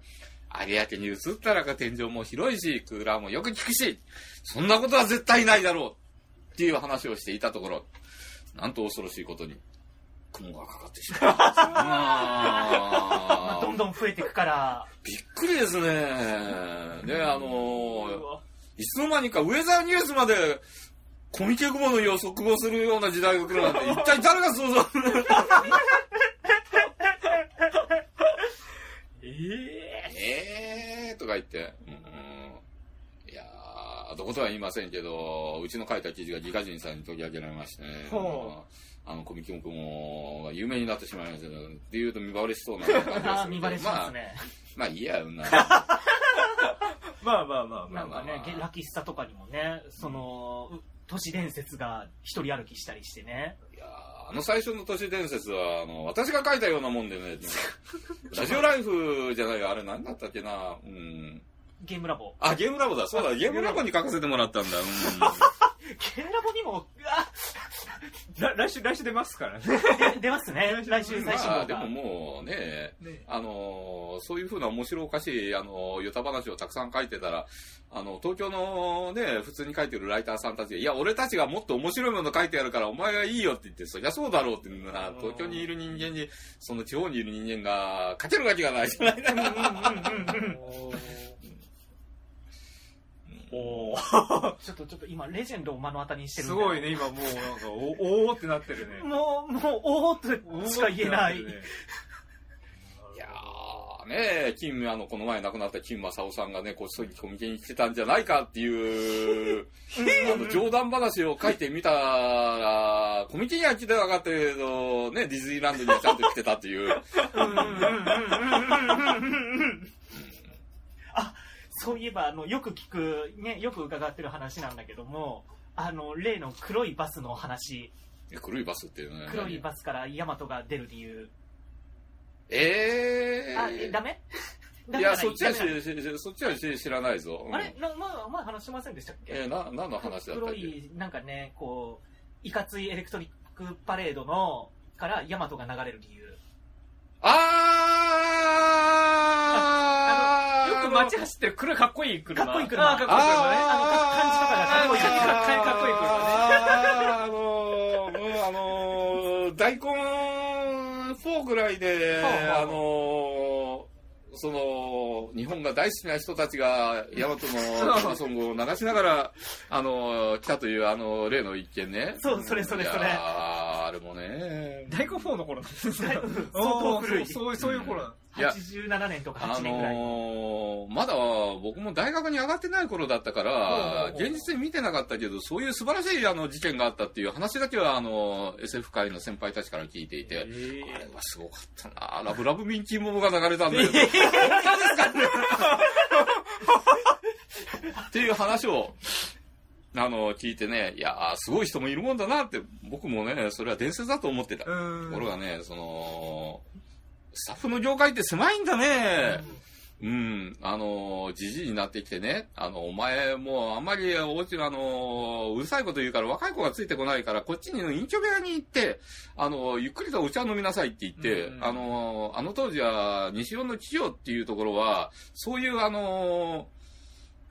有明に移ったらか天井も広いし、クーラーもよく効くし、そんなことは絶対ないだろうっていう話をしていたところ、なんと恐ろしいことに、雲がかかってしまった。ままあどんどん増えていくから。びっくりですね。で、あの、いつの間にかウェザーニュースまでコミケ雲の予測をするような時代が来るなんて、一体誰が想像え えーとか言って、ー、どことは言いませんけど、うちの書いた記事がギガ人さんに取り上げられましてね、ほあの、コミケ雲が有名になってしまいましたけど、っていうと見バレしそうな感じです 見バレしますね。まあ、まあいいや、うんな。まあまあまあまあなんかね、ゲラキスタとかにもね、その、う都市伝説が一人歩きしたりしてね。いやーあの最初の都市伝説は、あの、私が書いたようなもんでね、ラジオライフじゃないよ、あれ何だったっけな、うん。ゲームラボ。あ、ゲームラボだ、そうだ、ゲームラボに書かせてもらったんだ、うん。ゲームラボにも、来週来週出ますからね。で 出ますね。来週。最新まあ。でももうね、ね。あのーそういうふうな面白おかしい、あのー、ヨタ話をたくさん書いてたら、あの、東京のね、普通に書いてるライターさんたちが、いや、俺たちがもっと面白いもの書いてやるから、お前がいいよって言って、そりゃそうだろうっていうのが、東京にいる人間に、その地方にいる人間が、書けるわけがないじゃない。うおー。ちょっとちょっと今、レジェンドを目の当たりにしてるすごいね今もうなんかおおーってなってるね。もう、もう、おーっとしか言えない。いやー。ね金、あの、この前亡くなった金正夫さんがね、こっそりコミケに来てたんじゃないかっていう、あの、冗談話を書いてみたら、コミケには来てなかったけど、ね、ディズニーランドにはちゃんと来てたっていう。あ、そういえば、あの、よく聞く、ね、よく伺ってる話なんだけども、あの、例の黒いバスの話、黒いバスっていうね。黒いバスからヤマトが出る理由。えあ、え、ー。ダメいや、そっちはそっちはし知らないぞ。うんあれ？な、まあ、前話してませんでしたっけ？えー、な、何の話だったっけ？黒い、なんかね、こう、いかついエレクトリックパレードの、からヤマトが流れる理由。あーよく街走ってる黒いかっこいい車かっこいい車あーかっこいい車ねあのか感じとかがかっこいいあーかっこいいかっこいい車ねあのー、もうあのー、大根4ぐらいで、あのー、その、日本が大好きな人たちが、ヤマトのテーマソングを流しながら、あのー、来たという、あの、例の一件ね。そうそれそれそれあれもね。大根4の頃なんですね相当古いそうそうそういう頃なんいや87年とかあ8年ぐらい。のーまだ僕も大学に上がってない頃だったから、現実に見てなかったけど、そういう素晴らしいあの事件があったっていう話だけは、あの、SF 界の先輩たちから聞いていて、あれはすごかったなラブラブミンキーモモが流れたんだよ。っていう話を、あの、聞いてね、いやーすごい人もいるもんだなって、僕もね、それは伝説だと思ってた。うんところがね、その、スタッフの業界って狭いんだね。うん、あの、じじいになってきてね、あの、お前もうあんまりおうちのあの、うるさいこと言うから若い子がついてこないから、こっちに隠居部屋に行って、あの、ゆっくりとお茶飲みなさいって言って、うんあの、あの当時は西尾の企業っていうところは、そういうあの、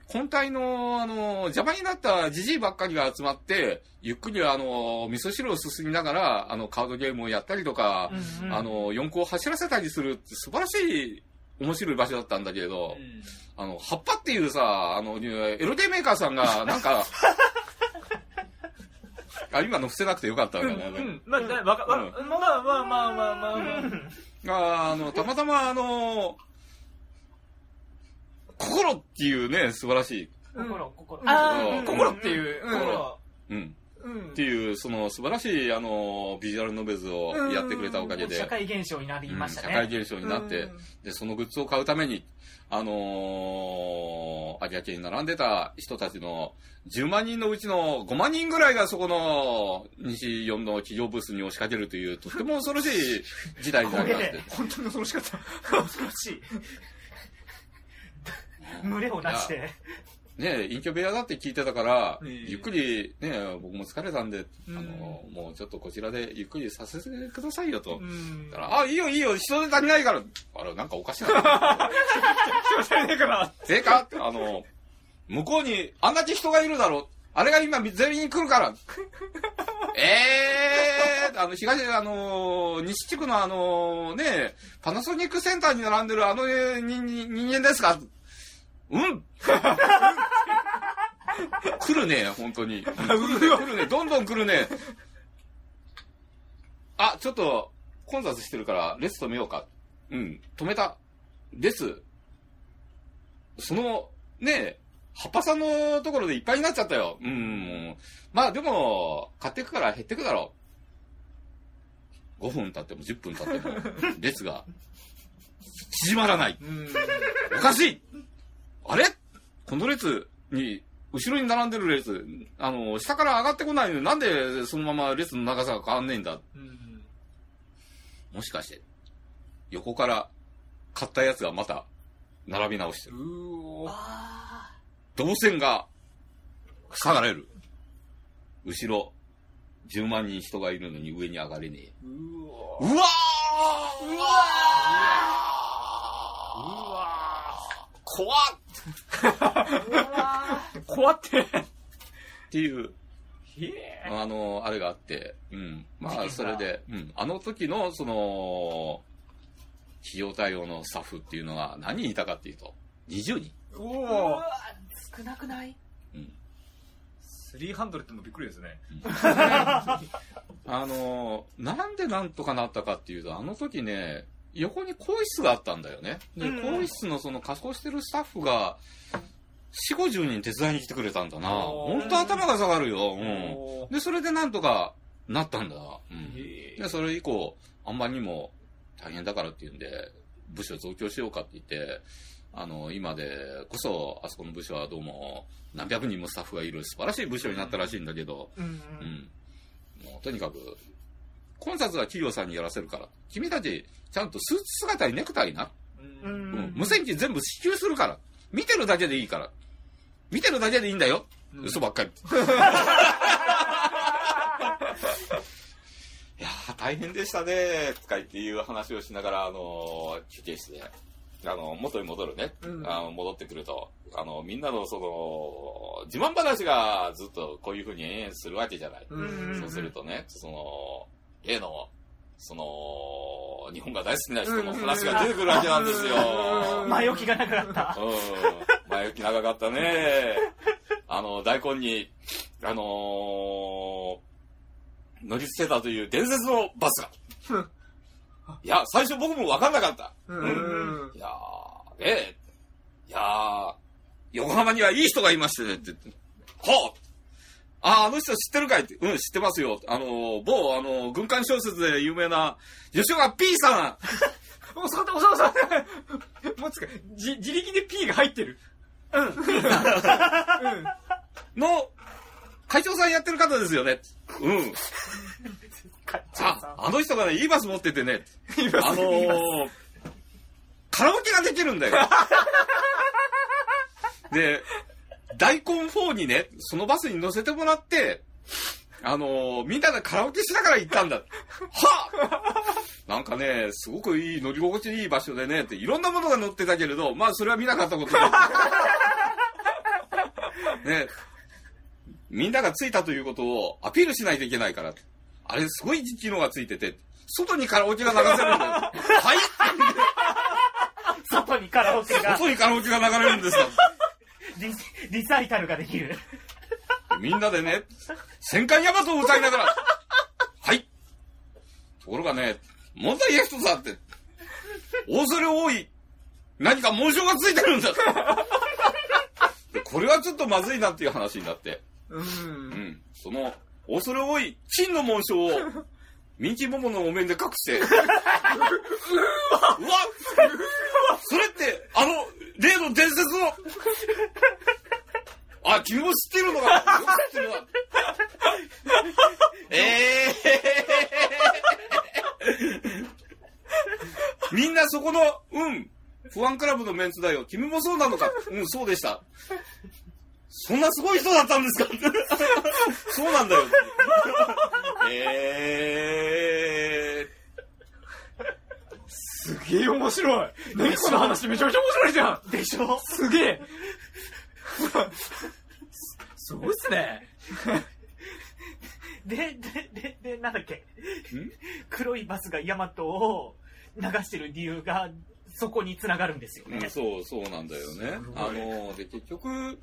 本体の、あの、邪魔になったじじいばっかりが集まって、ゆっくりあの、味噌汁をすすりながら、あの、カードゲームをやったりとか、うんうんあの、四駆を走らせたりするって素晴らしい、面白い場所だったんだけれど、あの、葉っぱっていうさ、あの、エロゲーメーカーさんが、なんか、あ、今の伏せなくてよかったわけだね。うん。まあ、だわか、わ、まあまあまあまあまあまあまあ。ああの、たまたまあの、心っていうね、素晴らしい、心、心。うんあー、心っていう。うん心。うん。うんっていう、その素晴らしい、あの、ビジュアルノベルズをやってくれたおかげで、社会現象になりましたうん社会ね。現象になって、で、そのグッズを買うために、あのー、有明に並んでた人たちの10万人のうちの5万人ぐらいがそこの西4の企業ブースに押しかけるという、とっても恐ろしい時代になりまして。本当に恐ろしかった。恐ろしい。群れを出して。ね隠居部屋だって聞いてたから、ええゆっくり、ね僕も疲れたんで、うんあの、もうちょっとこちらでゆっくりさせてくださいよと。うんだからあ、いいよいいよ、人手足りないから。あれ、なんかおかしいな。気持ち悪いから。でかあの、向こうにあんだけ人がいるだろう。あれが今全員来るから。え えー、あの、東、あの、西地区のあの、ね、パナソニックセンターに並んでるあの、人間ですかうん 来るね、本当に。来るね、来るね、どんどん来るね。あ、ちょっと、混雑してるから、列止めようか。うん、止めた。列、その、ね葉っぱさんのところでいっぱいになっちゃったよ。うん。まあでも、買っていくから減ってくだろう。5分経っても10分経っても、列が、縮まらない。うん。おかしいあれ？この列に、後ろに並んでる列、あの、下から上がってこないのになんでそのまま列の長さが変わんねえんだ？うん。もしかして、横から買ったやつがまた並び直してる。動線が塞がれる。後ろ、10万人人がいるのに上に上がれねえ。うわーうわうわ怖っ怖って。っていう。あの、あれがあって、うん。まあ、それで、うん。あの時の、その、費用対応のスタッフっていうのが何人いたかっていうと、20人。おおわ少なくない？うん。300ってもびっくりですね。あの、なんでなんとかなったかっていうと、あの時ね、横に更衣室があったんだよね。で、うん更衣室のその仮装してるスタッフが、4、50人手伝いに来てくれたんだな。おーほんと頭が下がるよ。うん。で、それでなんとかなったんだ。うん。で、それ以降、あんまりにも大変だからっていうんで、部署増強しようかって言って、あの、今でこそ、あそこの部署はどうも、何百人もスタッフがいる素晴らしい部署になったらしいんだけど、うんううんん。もうとにかく、コンサートは企業さんにやらせるから、君たち、ちゃんとスーツ姿にネクタイな。ううん。無線機全部支給するから。見てるだけでいいから。見てるだけでいいんだよ。うん嘘ばっかり。いやー、大変でしたね、とか言っていう話をしながら、あのー休憩室で、あの、元に戻るね、うんあの戻ってくると、あの、みんなのその、自慢話がずっとこういう風にするわけじゃない。うんそうするとね、その、例の、その、日本が大好きな人の話が出てくるわけなんですよ。うん前置きがなくなった。うん。前置き長かったね。あの、大根に、あのー乗り付けたという伝説のバスが。いや、最初僕も分かんなかった。うん。いやー、ねえ、いやー、横浜にはいい人がいましてねって言って、はあ、あ、あの人知ってるかい？って、うん、知ってますよ。あの、某、あの、軍艦小説で有名な、吉岡 P さん、お、そおそうそう。もうつか、じ、自力で P が入ってる。うん。うん。の、会長さんやってる方ですよね。うん。あ、あの人がね、いいバス持っててね、今あのー、カラオケができるんだよ。で、大根4にね、そのバスに乗せてもらって、あのーみんなでカラオケしながら行ったんだ。はあなんかね、すごくいい、乗り心地いい場所でね、っていろんなものが乗ってたけれど、まあそれは見なかったことで。ね、みんなが着いたということをアピールしないといけないから。あれすごい機能がついてて、外にカラオケが流せるんだよ。はい外にカラオケが、外にカラオケが流れるんですよ。リリサイタルができる。みんなでね、戦艦ヤマトを歌いながら、はい。ところがね、問題が一つあって、恐れ多い、何か紋章がついてるんだ。でこれはちょっとまずいなっていう話になって、う。うんん。その、恐れ多い金の紋章を、ミンキーモモのお面で隠して、うわうわそれって、あの、例の伝説の、あ、君も知ってるのか知ってるな。えー、みんなそこの、うん、不安クラブのメンツだよ。君もそうなのかうん、そうでした。そんなすごい人だったんですかそうなんだよ。えすげえ面白い。何この話めちゃめちゃ面白いじゃん。でしょ？すげえ。すごいっすね。で、で、で、で、なんだっけ？ん？黒いバスがヤマトを流してる理由が、そこに繋がるんですよね。ーうん、そう、そうなんだよねあの、で、結局、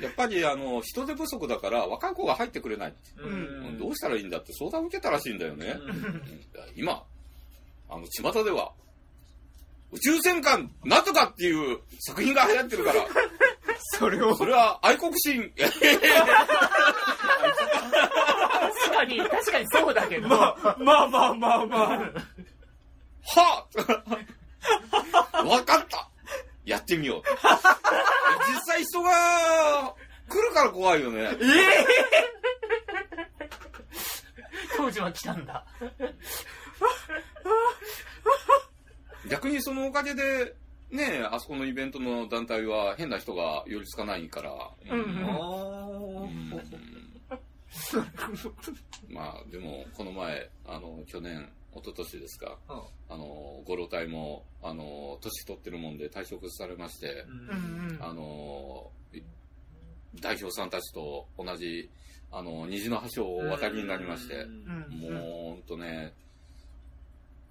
やっぱり、あの、人手不足だから、若い子が入ってくれない。んどうしたらいいんだって相談を受けたらしいんだよね。うん今、あの、巷では、宇宙戦艦なんとかっていう作品が流行ってるから、それを？それは愛国心、確かに、確かにそうだけど。まあまあまあまあまあ。はあわかったやってみよう。実際人が来るから怖いよね。え当時は来たんだ。逆にそのおかげで、ねあそこのイベントの団体は変な人が寄りつかないから。うんえうん。あまあでもこの前あの去年一昨年ですか。ーあのご老体もあの年取ってるもんで退職されまして、うんうん。あのい代表さんたちと同じあの虹の橋をお渡りになりまして、うん。もうほんとね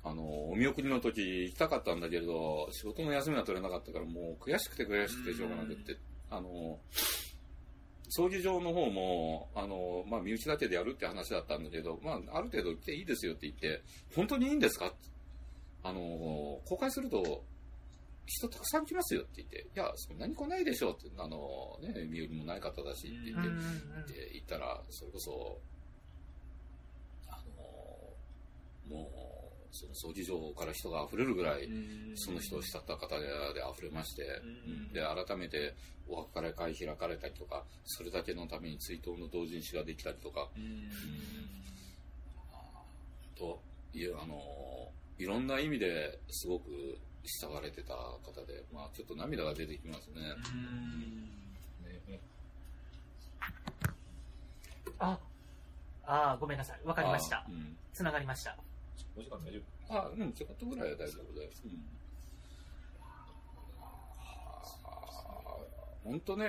あのお見送りの時行きたかったんだけれど仕事の休みが取れなかったからもう悔しくて悔しくてしょうがなくって、あの葬儀場の方もあの、まあ、身内だけでやるって話だったんだけど、まあ、ある程度来ていいですよって言って本当にいいんですか？あの公開すると人たくさん来ますよって言って、いや、そんなに来ないでしょうって、あの、ね、身寄りもない方だしって言って、って言ったら、それこそ、あの、もう、その葬儀場から人が溢れるぐらい、その人を慕った方で溢れまして、で、改めてお別れ会開かれたりとか、それだけのために追悼の同人誌ができたりとか、という、あの、いろんな意味ですごく慕われてた方で、まあちょっと涙が出てきますね。あ、あーごめんなさい。わかりましたあ。うんつながりました。お時間大丈あ、うん、ちょっとぐらいは大丈夫だよ。うん。本当ね、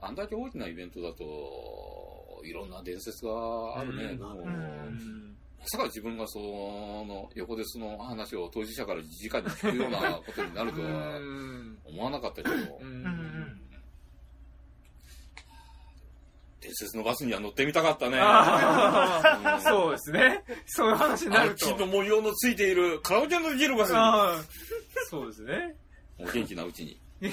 あんだけ大きなイベントだと、いろんな伝説があるね。うん。でも、うん。まさか自分がその横でその話を当事者から直に聞くようなことになるとは夫思わなかったけど、ううん。ん伝説のバスには乗ってみたかったね。そうですね。そういう話になると。金の模様のついているカラオケのできるバスに、そうですね。お元気なうちに。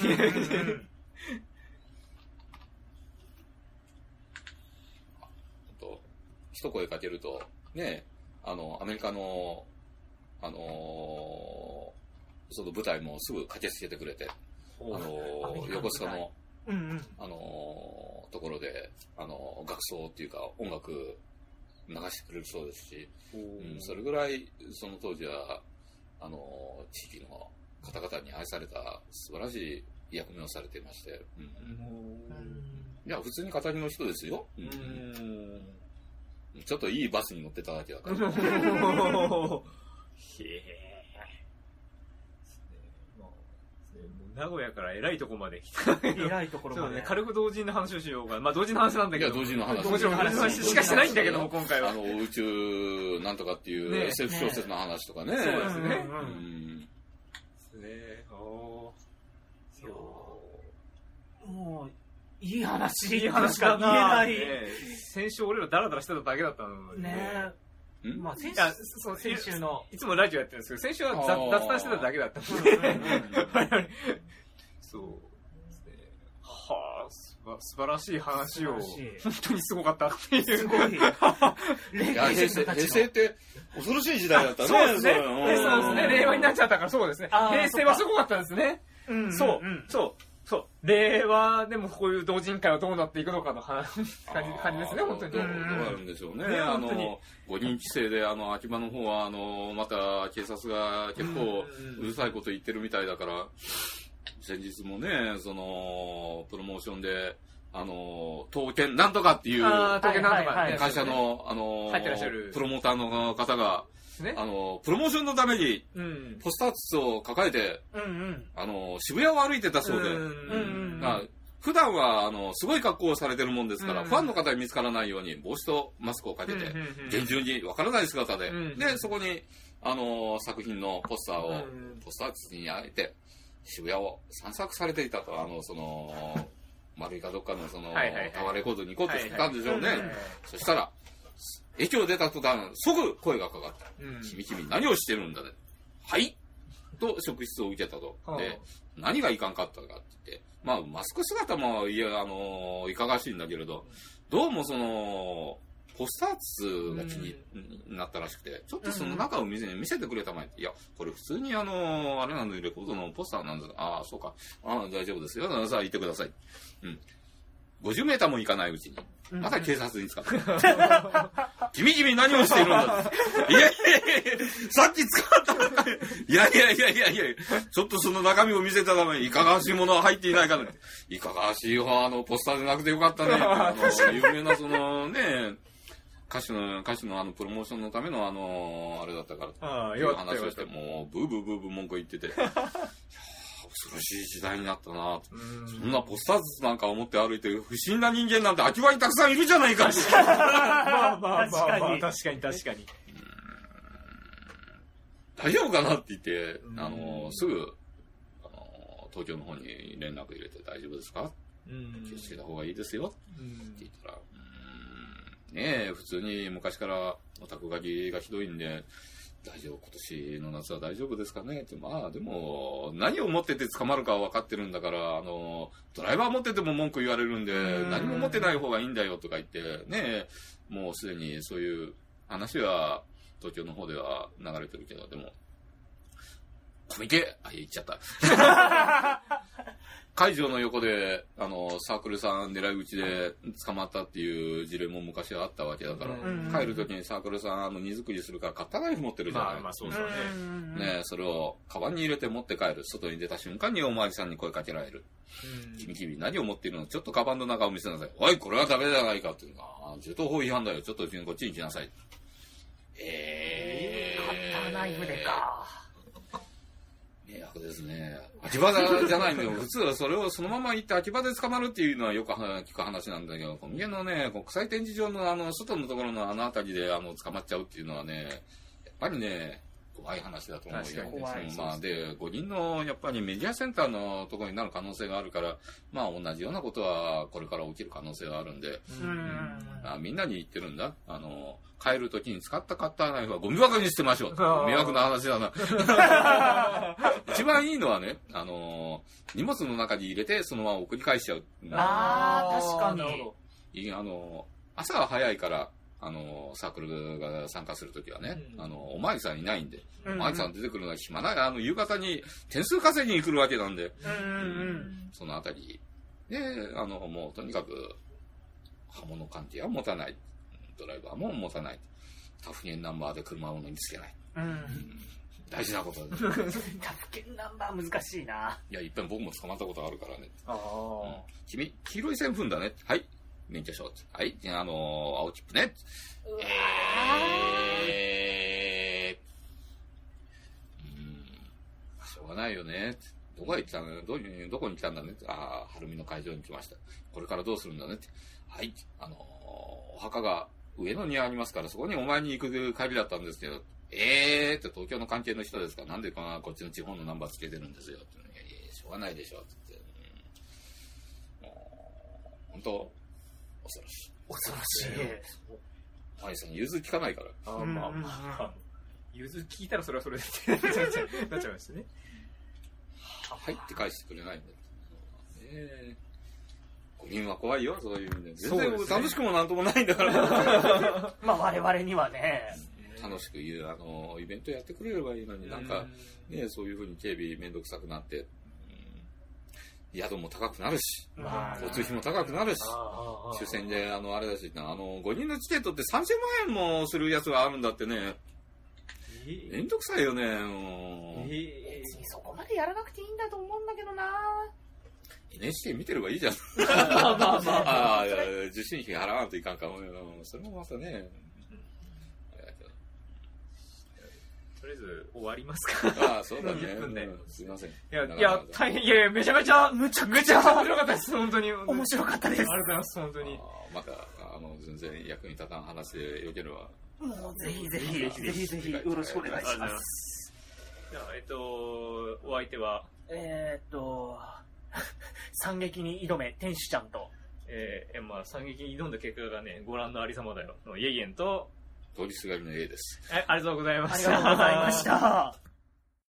と一声かけると、ね、あの、アメリカの、あのーその舞台もすぐ駆けつけてくれて、あのー横須賀の、うんうん。あのーところで、あのー学奏っていうか音楽流してくれるそうですし、うん、それぐらい、その当時は、あのー地域の方々に愛された素晴らしい役目をされていまして、うんもいや、普通に語りの人ですよ。うん。ちょっといいバスに乗ってただけだから。へえ。名古屋から偉いとこまで来たけど。偉いところまで。そうね、軽く同人の話をしようか。まあ同人の話なんだけど。同人の話もちろん同人の話しかしてないんだけども、今回は。あの、宇宙なんとかっていうね SF 小説の話とかね。そうですねうんうんうんねおーもう、いい話。いい話しか言えね先週俺らダラダラしてただけだったのにない。ねえ。ん？まあ、先週、そう先週の。いつもラジオやってるんですけど、先週は雑談してただけだったそうですね。はあ、すば素晴らしい話を、本当にすごかったっていう。すごい。平成、平成って恐ろしい時代だったね。そうですね。んそうですね。令和になっちゃったからそうですね。平成はすごかったですね。うんそううん、そう、そう。令和でもこういう同人会はどうなっていくのかの話、感じ、感じですね、本当にどう。どうなるんでしょうね。ねあの、五人規制で、あの、秋葉の方は、あの、また警察が結構うるさいこと言ってるみたいだから、先日もね、その、プロモーションで、あの、刀剣なんとかっていうああ、東京なんとかね。会社の、あの入ってらっしゃるプロモーターの方が、ですね。あの、プロモーションのために、うん。ポスター筒を抱えて、うんうん。あの、渋谷を歩いてたそうで、うん普段は、あの、すごい格好をされてるもんですから、うんファンの方に見つからないように、帽子とマスクをかけて、厳重にわからない姿で、うんで、そこに、あの、作品のポスターを、うんポスター筒に焼いて、渋谷を散策されていたと、あの、その、丸いかどっかの、その、タワーレコードに行こうとしてたんでしょうね。そしたら、駅を出た途端、即声がかかった。うん君君何をしてるんだね。はいと職質を受けたと。はあで、何がいかんかったかって言って、まあ、マスク姿も、いや、あのいかがわしいんだけれど、どうもその、ポスターツが気になったらしくて、ちょっとその中を見せ見せてくれたまえって、いや、これ普通にあのあれなんで、レコードのポスターなんですああ、そうか。ああ、大丈夫ですよ。さあ、行ってください。うん。50メーターも行かないうちに、また警察に捕まった。君君何をしているんだいや いやいやいや、さっき捕まった。いやいやいやいやいやちょっとその中身を見せたために、いかがわしいものは入っていないかって。いかがわしいよ、あの、ポスターでなくてよかったね。あの、有名なそのね、歌手の、歌手のあの、プロモーションのためのあの、あれだったから。ああ、いう話をしたて、。もう、ブーブーブーブー文句言ってて。恐ろしい時代になったな。そんなポスターズなんか思って歩いてる不審な人間なんて秋葉にたくさんいるじゃないか。って。まあまあまあまあ、確かに。確かに確かに。大丈夫かなって言って、うん。あの、すぐ、あの、東京の方に連絡入れて大丈夫ですか？うん。気をつけた方がいいですよ。うん。って言ったら、うーん。ねえ、普通に昔からオタク狩りがひどいんで、大丈夫、今年の夏は大丈夫ですかね？って、まあでも、何を持ってて捕まるかは分かってるんだから、あの、ドライバー持ってても文句言われるんでう、ん。何も持ってない方がいいんだよとか言って、ねえ、もうすでにそういう話は東京の方では流れてるけど、でも、コミケ？あ、言っちゃった。会場の横で、あの、サークルさん狙い撃ちで捕まったっていう事例も昔はあったわけだから、うん帰るときにサークルさん、あの、荷造りするからカッターナイフ持ってるじゃない。まあまあそうそうね。ねえそれをカバンに入れて持って帰る。外に出た瞬間におまわりさんに声かけられる。君君何を持っているのちょっとカバンの中を見せなさい。おい、これはダメじゃないかっていうのあー銃刀法違反だよ。ちょっとこっちに来なさい。えカッターナイフでか。ですね。秋葉じゃないのよ。普通はそれをそのまま行って秋葉で捕まるっていうのはよく聞く話なんだけど、この家のね、国際展示場のあの、外のところのあの辺りであの、捕まっちゃうっていうのはね、やっぱりね、怖い話だと思うよ。確まあ、で、五人の、やっぱりメディアセンターのところになる可能性があるから、まあ、同じようなことはこれから起きる可能性があるんで、うん。あみんなに言ってるんだ。あの、帰るときに使ったカッターナイフはゴミ箱に捨てましょう。あー迷惑な話だな。一番いいのはね、あの、荷物の中に入れてそのまま送り返しちゃう。あー確かにあの、朝は早いから、あの、サークルが参加するときはね、うんあの、おまわりさんいないんで、うんおまわりさん出てくるのは暇ない、あの、夕方に点数稼ぎに来るわけなんで、うんうんそのあたりで、あの、もうとにかく、刃物関係は持たない。ドライバーも持たない。タフゲンナンバーで車を乗りつけない。うん。うん。大事なことだね。他府県ナンバー難しいな。いや、いっぺん僕も捕まったことあるからね。あうん君、黄色い線踏んだね。はい。免許証。はい。あ、あのー青切符ね。えー、うん、しょうがないよね。どこへ行ったのどどこに来たんだね？ああ、晴海の会場に来ました。これからどうするんだね？って。はい。あのーお墓が上野にありますから、そこにお前に行く帰りだったんですけど、えーって東京の関係の人ですか？ら、なんでかな、こっちの地方のナンバーつけてるんですよ。っていやいや、しょうがないでしょ。って言って。うん、もう本当、恐ろしい。恐ろしい。マイさん、融通聞かないから。あーまあまあ。ゆず聞いたらそれはそれでってなっちゃうなっちゃいましたね。はいって返してくれないんだよ。ねえ。5人は怖いよ、そういう意味で。全然楽しくもなんともないんだから。まあ我々にはね、楽しく言う、あの、イベントやってくれればいいのに、なんか、ねそういうふうに警備めんどくさくなって、うん。宿も高くなるし、まあ。交通費も高くなるし、抽選で、あの、あれだし、あの、5人のチケットって30万円もするやつがあるんだってね、えめんどくさいよね。う。んえ別にそこまでやらなくていいんだと思うんだけどな NHK 見てればいいじゃん。まあまあまあ。ああ、受信費払わんといかんかも。うんそれもまたね。とりあえず終わりますか。ああ、そうだね。10分でうんすいません。いや、いや、大変、いやいや、めちゃめちゃ、むちゃめちゃ面白かったです、本当に。面白かったですありがとうございます、本当に。また、あの、全然役に立たん話でよければ。もうぜひぜひ、ぜひぜひよろしくお願いします。じゃあ、えっと、お相手は、えーっと、惨劇に挑め、天使ちゃんと。えー、えまあ、惨劇に挑んだ結果がね、ご覧のありさまだよ。のイエイエンと、通りすがりの A です。え、ありがとうございまありした。がとうございました。